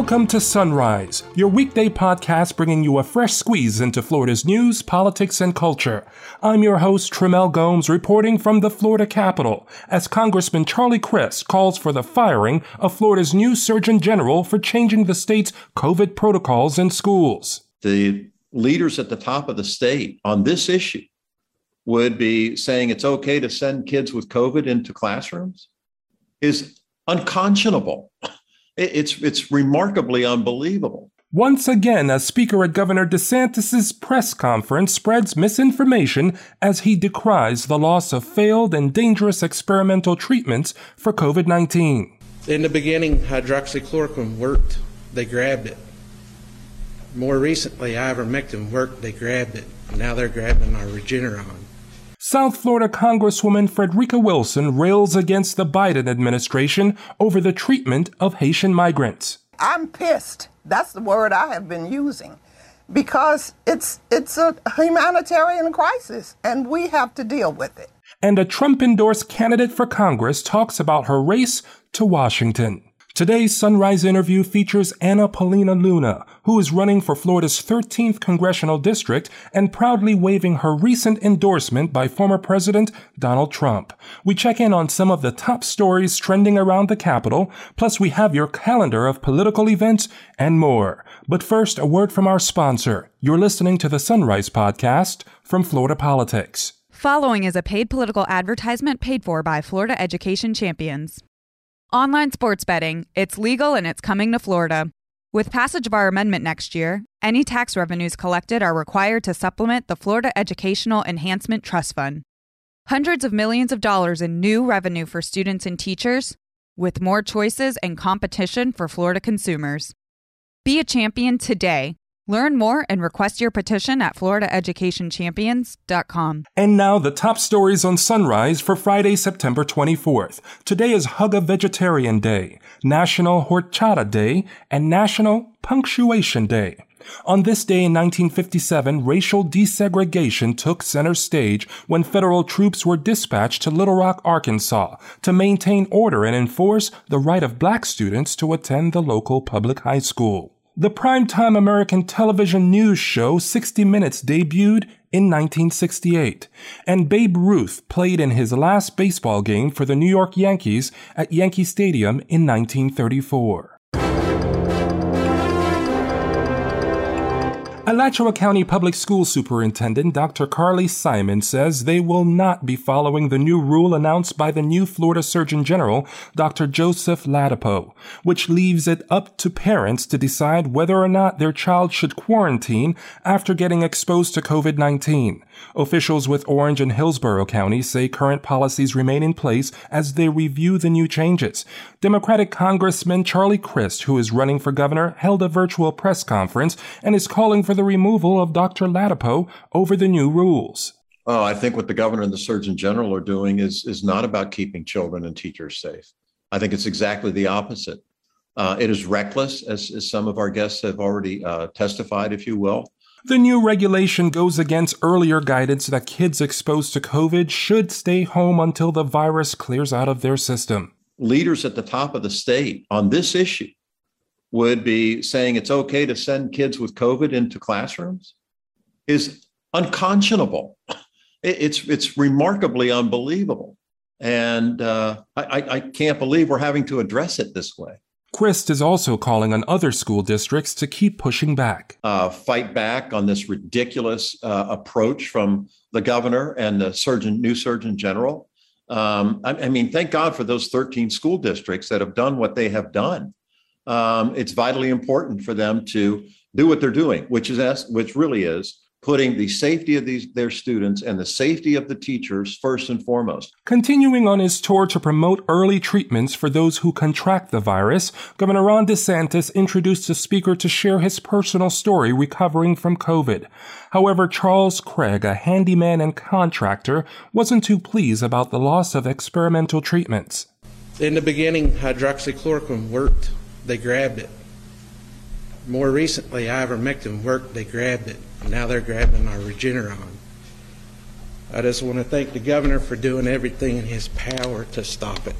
Welcome to Sunrise, your weekday podcast bringing you a fresh squeeze into Florida's news, politics, and culture. I'm your host, Tramel Gomes, reporting from the Florida Capitol as Congressman Charlie Crist calls for the firing of Florida's new Surgeon General for changing the state's COVID protocols in schools. The leaders at the top of the state on this issue would be saying it's okay to send kids with COVID into classrooms is unconscionable. It's, it's remarkably unbelievable. Once again, a speaker at Governor DeSantis' press conference spreads misinformation as he decries the loss of failed and dangerous experimental treatments for COVID 19. In the beginning, hydroxychloroquine worked, they grabbed it. More recently, ivermectin worked, they grabbed it. Now they're grabbing our Regeneron. South Florida Congresswoman Frederica Wilson rails against the Biden administration over the treatment of Haitian migrants. I'm pissed. That's the word I have been using because it's it's a humanitarian crisis and we have to deal with it. And a Trump endorsed candidate for Congress talks about her race to Washington. Today's Sunrise interview features Anna Paulina Luna, who is running for Florida's 13th congressional district and proudly waving her recent endorsement by former President Donald Trump. We check in on some of the top stories trending around the Capitol, plus we have your calendar of political events and more. But first, a word from our sponsor. You're listening to the Sunrise Podcast from Florida Politics. Following is a paid political advertisement paid for by Florida Education Champions. Online sports betting, it's legal and it's coming to Florida. With passage of our amendment next year, any tax revenues collected are required to supplement the Florida Educational Enhancement Trust Fund. Hundreds of millions of dollars in new revenue for students and teachers, with more choices and competition for Florida consumers. Be a champion today Learn more and request your petition at floridaeducationchampions.com. And now the top stories on Sunrise for Friday, September 24th. Today is Hug a Vegetarian Day, National Horchata Day, and National Punctuation Day. On this day in 1957, racial desegregation took center stage when federal troops were dispatched to Little Rock, Arkansas to maintain order and enforce the right of black students to attend the local public high school. The primetime American television news show 60 Minutes debuted in 1968, and Babe Ruth played in his last baseball game for the New York Yankees at Yankee Stadium in 1934. Alachua County Public School Superintendent Dr. Carlee Simon says they will not be following the new rule announced by the new Florida Surgeon General, Dr. Joseph Ladapo, which leaves it up to parents to decide whether or not their child should quarantine after getting exposed to COVID-19. Officials with Orange and Hillsborough County say current policies remain in place as they review the new changes. Democratic Congressman Charlie Crist, who is running for governor, held a virtual press conference and is calling for the removal of Dr. Ladapo over the new rules. Oh, I think what the governor and the surgeon general are doing is, is not about keeping children and teachers safe. I think it's exactly the opposite. Uh, it is reckless, as, as some of our guests have already uh, testified, if you will. The new regulation goes against earlier guidance that kids exposed to COVID should stay home until the virus clears out of their system. Leaders at the top of the state on this issue would be saying it's okay to send kids with COVID into classrooms is unconscionable. It's, it's remarkably unbelievable. And uh, I, I can't believe we're having to address it this way. Crist is also calling on other school districts to keep pushing back. Uh, fight back on this ridiculous uh, approach from the governor and the surgeon, new surgeon general. Um, I, I, mean, thank God for those 13 school districts that have done what they have done. Um, it's vitally important for them to do what they're doing, which is which really is putting the safety of these their students and the safety of the teachers first and foremost. Continuing on his tour to promote early treatments for those who contract the virus, Governor Ron DeSantis introduced a speaker to share his personal story recovering from COVID. However, Charles Craig, a handyman and contractor, wasn't too pleased about the loss of experimental treatments. In the beginning, hydroxychloroquine worked. They grabbed it. More recently, ivermectin worked. They grabbed it now they're grabbing our Regeneron. I just want to thank the governor for doing everything in his power to stop it.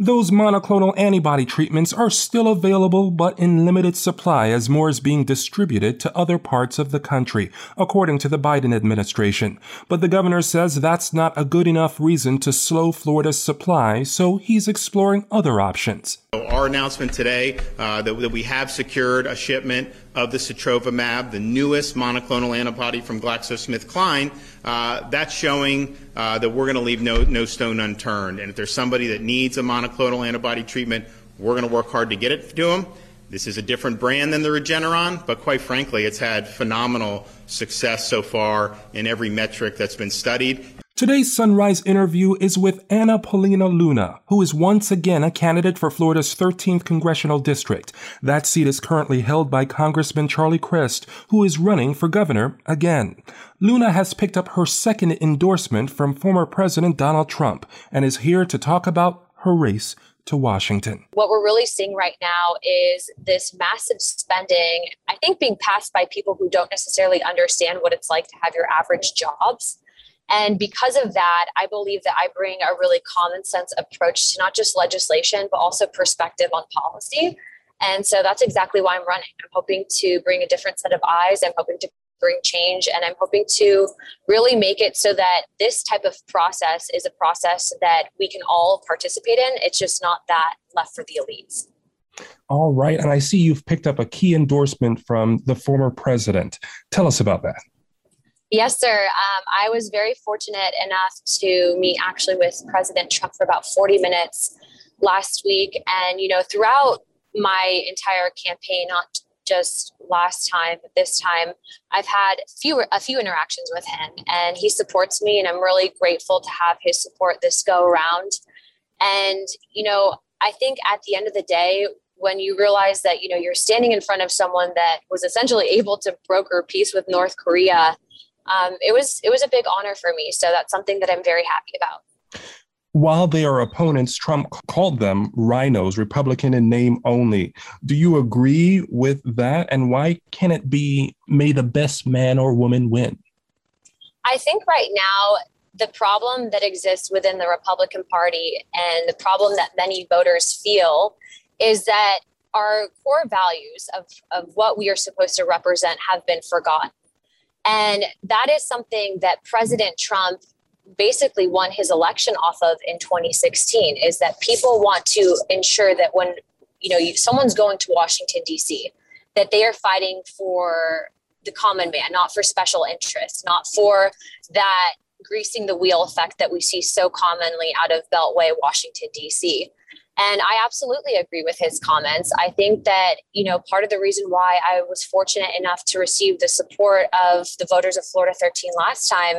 Those monoclonal antibody treatments are still available but in limited supply as more is being distributed to other parts of the country, according to the Biden administration. But the governor says that's not a good enough reason to slow Florida's supply, so he's exploring other options. Our announcement today uh, that, that, we have secured a shipment of the sotrovimab, the newest monoclonal antibody from GlaxoSmithKline, uh, that's showing uh, that we're going to leave no, no stone unturned. And if there's somebody that needs a monoclonal antibody treatment, we're going to work hard to get it to them. This is a different brand than the Regeneron, but quite frankly, it's had phenomenal success so far in every metric that's been studied. Today's Sunrise interview is with Anna Paulina Luna, who is once again a candidate for Florida's 13th congressional district. That seat is currently held by Congressman Charlie Crist, who is running for governor again. Luna has picked up her second endorsement from former President Donald Trump and is here to talk about her race to Washington. What we're really seeing right now is this massive spending, I think being passed by people who don't necessarily understand what it's like to have your average jobs and because of that, I believe that I bring a really common sense approach to not just legislation, but also perspective on policy. And so that's exactly why I'm running. I'm hoping to bring a different set of eyes. I'm hoping to bring change. And I'm hoping to really make it so that this type of process is a process that we can all participate in. It's just not that left for the elites. All right. And I see you've picked up a key endorsement from the former president. Tell us about that. Yes, sir. Um, I was very fortunate enough to meet actually with President Trump for about 40 minutes last week. And, you know, throughout my entire campaign, not just last time, but this time, I've had fewer, a few interactions with him and he supports me. And I'm really grateful to have his support this go around. And, you know, I think at the end of the day, when you realize that, you know, you're standing in front of someone that was essentially able to broker peace with North Korea um, it was it was a big honor for me. So that's something that I'm very happy about. While they are opponents, Trump called them RINOs, Republican in name only. Do you agree with that? And why can it be may the best man or woman win? I think right now the problem that exists within the Republican Party and the problem that many voters feel is that our core values of, of what we are supposed to represent have been forgotten. And that is something that President Trump basically won his election off of in 2016 is that people want to ensure that when you know you, someone's going to Washington D.C. that they are fighting for the common man, not for special interests, not for that greasing the wheel effect that we see so commonly out of Beltway, Washington D.C. And I absolutely agree with his comments. I think that, you know, part of the reason why I was fortunate enough to receive the support of the voters of Florida 13 last time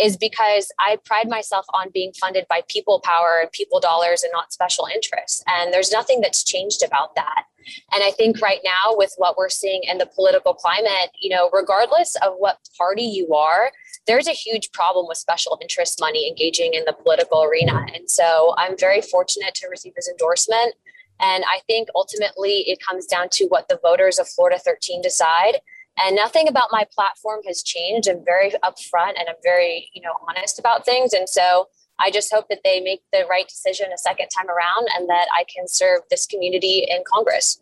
is because I pride myself on being funded by people power and people dollars and not special interests. And there's nothing that's changed about that. And I think right now, with what we're seeing in the political climate, you know, regardless of what party you are, there's a huge problem with special interest money engaging in the political arena. And so I'm very fortunate to receive his endorsement. And I think ultimately it comes down to what the voters of Florida 13 decide. And nothing about my platform has changed. I'm very upfront and I'm very, you know, honest about things. And so I just hope that they make the right decision a second time around and that I can serve this community in Congress.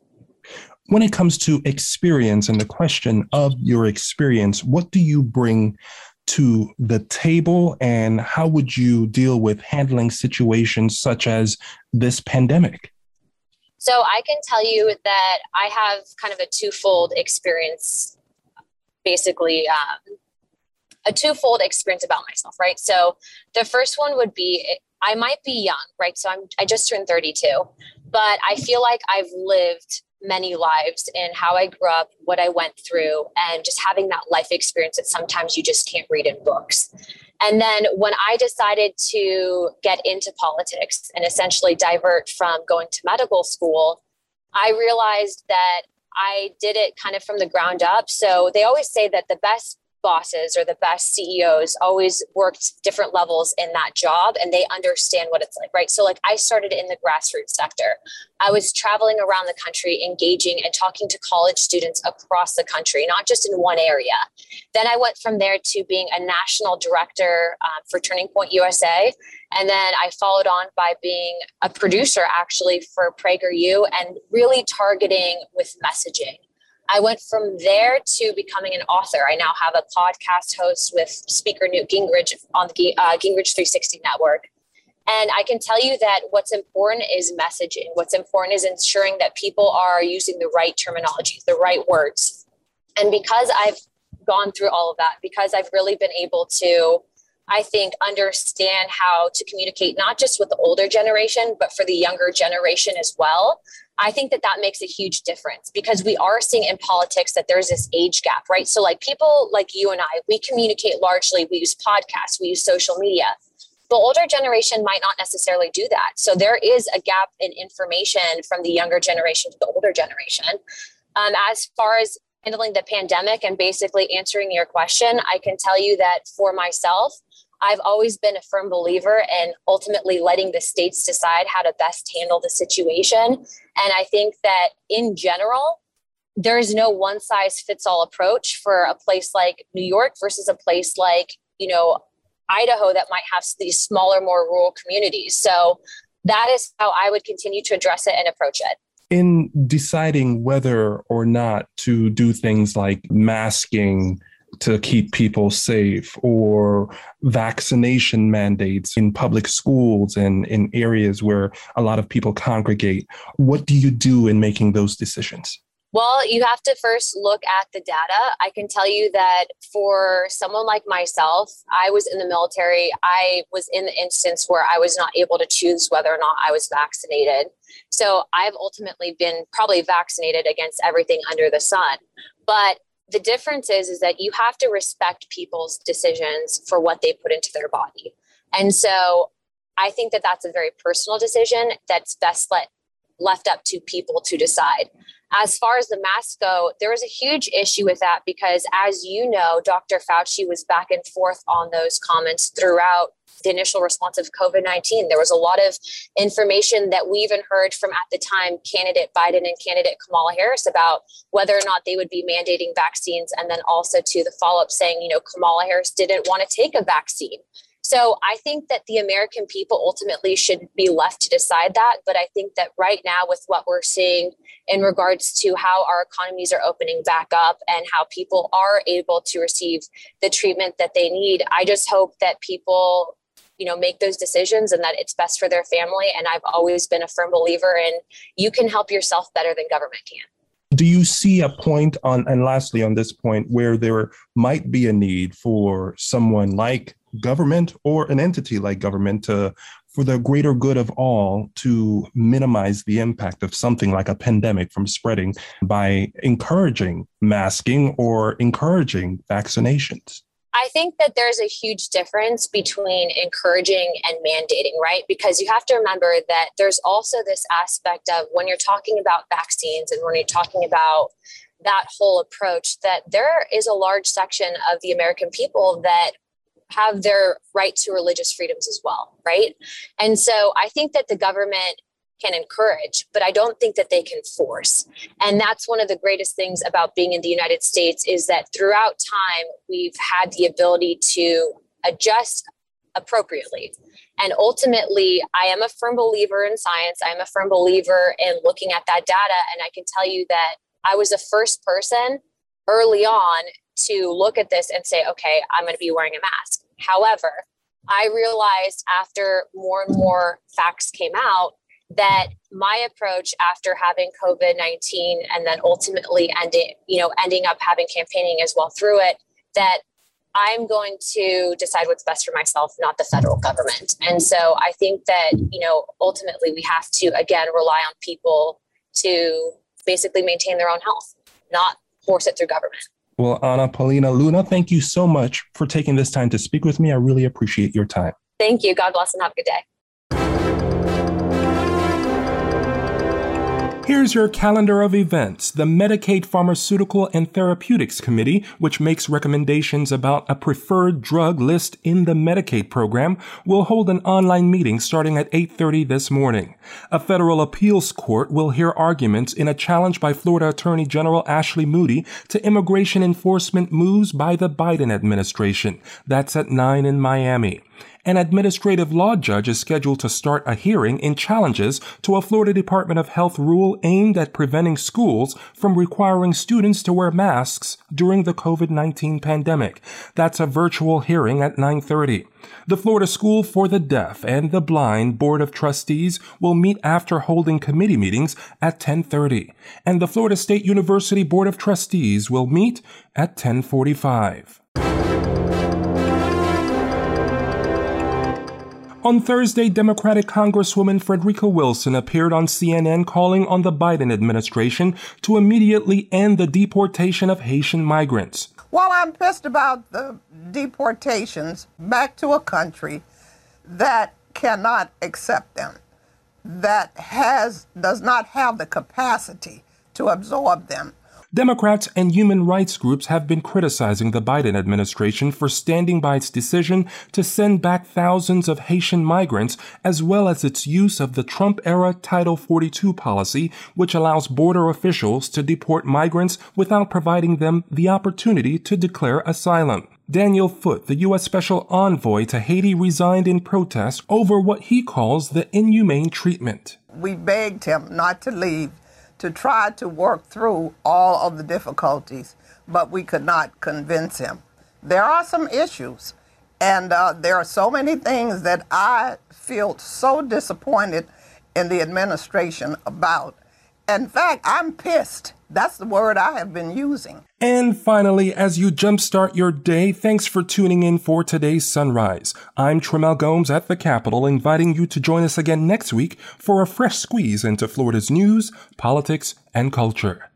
When it comes to experience and the question of your experience, what do you bring to the table and how would you deal with handling situations such as this pandemic? So I can tell you that I have kind of a twofold experience, basically, um, a twofold experience about myself, right? So the first one would be I might be young, right? So I'm I just turned 32, but I feel like I've lived many lives in how I grew up, what I went through, and just having that life experience that sometimes you just can't read in books. And then when I decided to get into politics and essentially divert from going to medical school, I realized that I did it kind of from the ground up. So they always say that the best bosses or the best CEOs always worked different levels in that job and they understand what it's like, right? So, like, I started in the grassroots sector. I was traveling around the country, engaging and talking to college students across the country, not just in one area. Then I went from there to being a national director um, for Turning Point USA. And then I followed on by being a producer actually for PragerU and really targeting with messaging. I went from there to becoming an author. I now have a podcast host with Speaker Newt Gingrich on the uh, Gingrich 360 network. And I can tell you that what's important is messaging. What's important is ensuring that people are using the right terminology, the right words. And because I've gone through all of that, because I've really been able to, I think, understand how to communicate not just with the older generation, but for the younger generation as well, I think that that makes a huge difference because we are seeing in politics that there's this age gap, right? So, like people like you and I, we communicate largely, we use podcasts, we use social media. The older generation might not necessarily do that. So, there is a gap in information from the younger generation to the older generation. Um, as far as handling the pandemic and basically answering your question, I can tell you that for myself, I've always been a firm believer in ultimately letting the states decide how to best handle the situation. And I think that in general, there is no one size fits all approach for a place like New York versus a place like, you know, Idaho that might have these smaller, more rural communities. So that is how I would continue to address it and approach it. In deciding whether or not to do things like masking, to keep people safe or vaccination mandates in public schools and in areas where a lot of people congregate. What do you do in making those decisions? Well, you have to first look at the data. I can tell you that for someone like myself, I was in the military. I was in the instance where I was not able to choose whether or not I was vaccinated. So I've ultimately been probably vaccinated against everything under the sun. But the difference is is that you have to respect people's decisions for what they put into their body. And so i think that that's a very personal decision that's best let left up to people to decide. As far as the masks go there was a huge issue with that because as you know dr fauci was back and forth on those comments throughout the initial response of COVID 19. There was a lot of information that we even heard from at the time candidate Biden and candidate Kamala Harris about whether or not they would be mandating vaccines. And then also to the follow up saying, you know, Kamala Harris didn't want to take a vaccine. So I think that the American people ultimately should be left to decide that. But I think that right now, with what we're seeing in regards to how our economies are opening back up and how people are able to receive the treatment that they need, I just hope that people you know make those decisions and that it's best for their family. And i've always been a firm believer in you can help yourself better than government can. Do you see a point on and lastly on this point where there might be a need for someone like government or an entity like government to for the greater good of all to minimize the impact of something like a pandemic from spreading by encouraging masking or encouraging vaccinations I think that there's a huge difference between encouraging and mandating, right? Because you have to remember that there's also this aspect of when you're talking about vaccines and when you're talking about that whole approach, that there is a large section of the American people that have their right to religious freedoms as well, right? And so I think that the government can encourage, but I don't think that they can force. And that's one of the greatest things about being in the United States is that throughout time, we've had the ability to adjust appropriately. And ultimately, I am a firm believer in science. I'm a firm believer in looking at that data. And I can tell you that I was the first person early on to look at this and say, okay, I'm going to be wearing a mask. However, I realized after more and more facts came out that my approach after having COVID 19 and then ultimately ending, you know, ending up having campaigning as well through it, that I'm going to decide what's best for myself, not the federal government. And so I think that, you know, ultimately we have to, again, rely on people to basically maintain their own health, not force it through government. Well, Anna Paulina Luna, thank you so much for taking this time to speak with me. I really appreciate your time. Thank you. God bless and have a good day. Here's your calendar of events. The Medicaid Pharmaceutical and Therapeutics Committee, which makes recommendations about a preferred drug list in the Medicaid program, will hold an online meeting starting at 8:30 this morning. A federal appeals court will hear arguments in a challenge by Florida Attorney General Ashley Moody to immigration enforcement moves by the Biden administration. That's at 9 in Miami an administrative law judge is scheduled to start a hearing in challenges to a Florida Department of Health rule aimed at preventing schools from requiring students to wear masks during the COVID-19 pandemic. That's a virtual hearing at 9:30. The Florida School for the Deaf and the Blind Board of Trustees will meet after holding committee meetings at 10:30, and the Florida State University Board of Trustees will meet at 10:45. On Thursday, Democratic Congresswoman Frederica Wilson appeared on CNN calling on the Biden administration to immediately end the deportation of Haitian migrants. Well, I'm pissed about the deportations back to a country that cannot accept them, that has does not have the capacity to absorb them. Democrats and human rights groups have been criticizing the Biden administration for standing by its decision to send back thousands of Haitian migrants, as well as its use of the Trump era Title 42 policy, which allows border officials to deport migrants without providing them the opportunity to declare asylum. Daniel Foote, the U.S. Special Envoy to Haiti, resigned in protest over what he calls the inhumane treatment. We begged him not to leave to try to work through all of the difficulties, but we could not convince him. There are some issues, and uh, there are so many things that I feel so disappointed in the administration about. In fact, I'm pissed. That's the word I have been using. And finally, as you jumpstart your day, thanks for tuning in for today's sunrise. I'm Tremel Gomes at the Capitol, inviting you to join us again next week for a fresh squeeze into Florida's news, politics, and culture.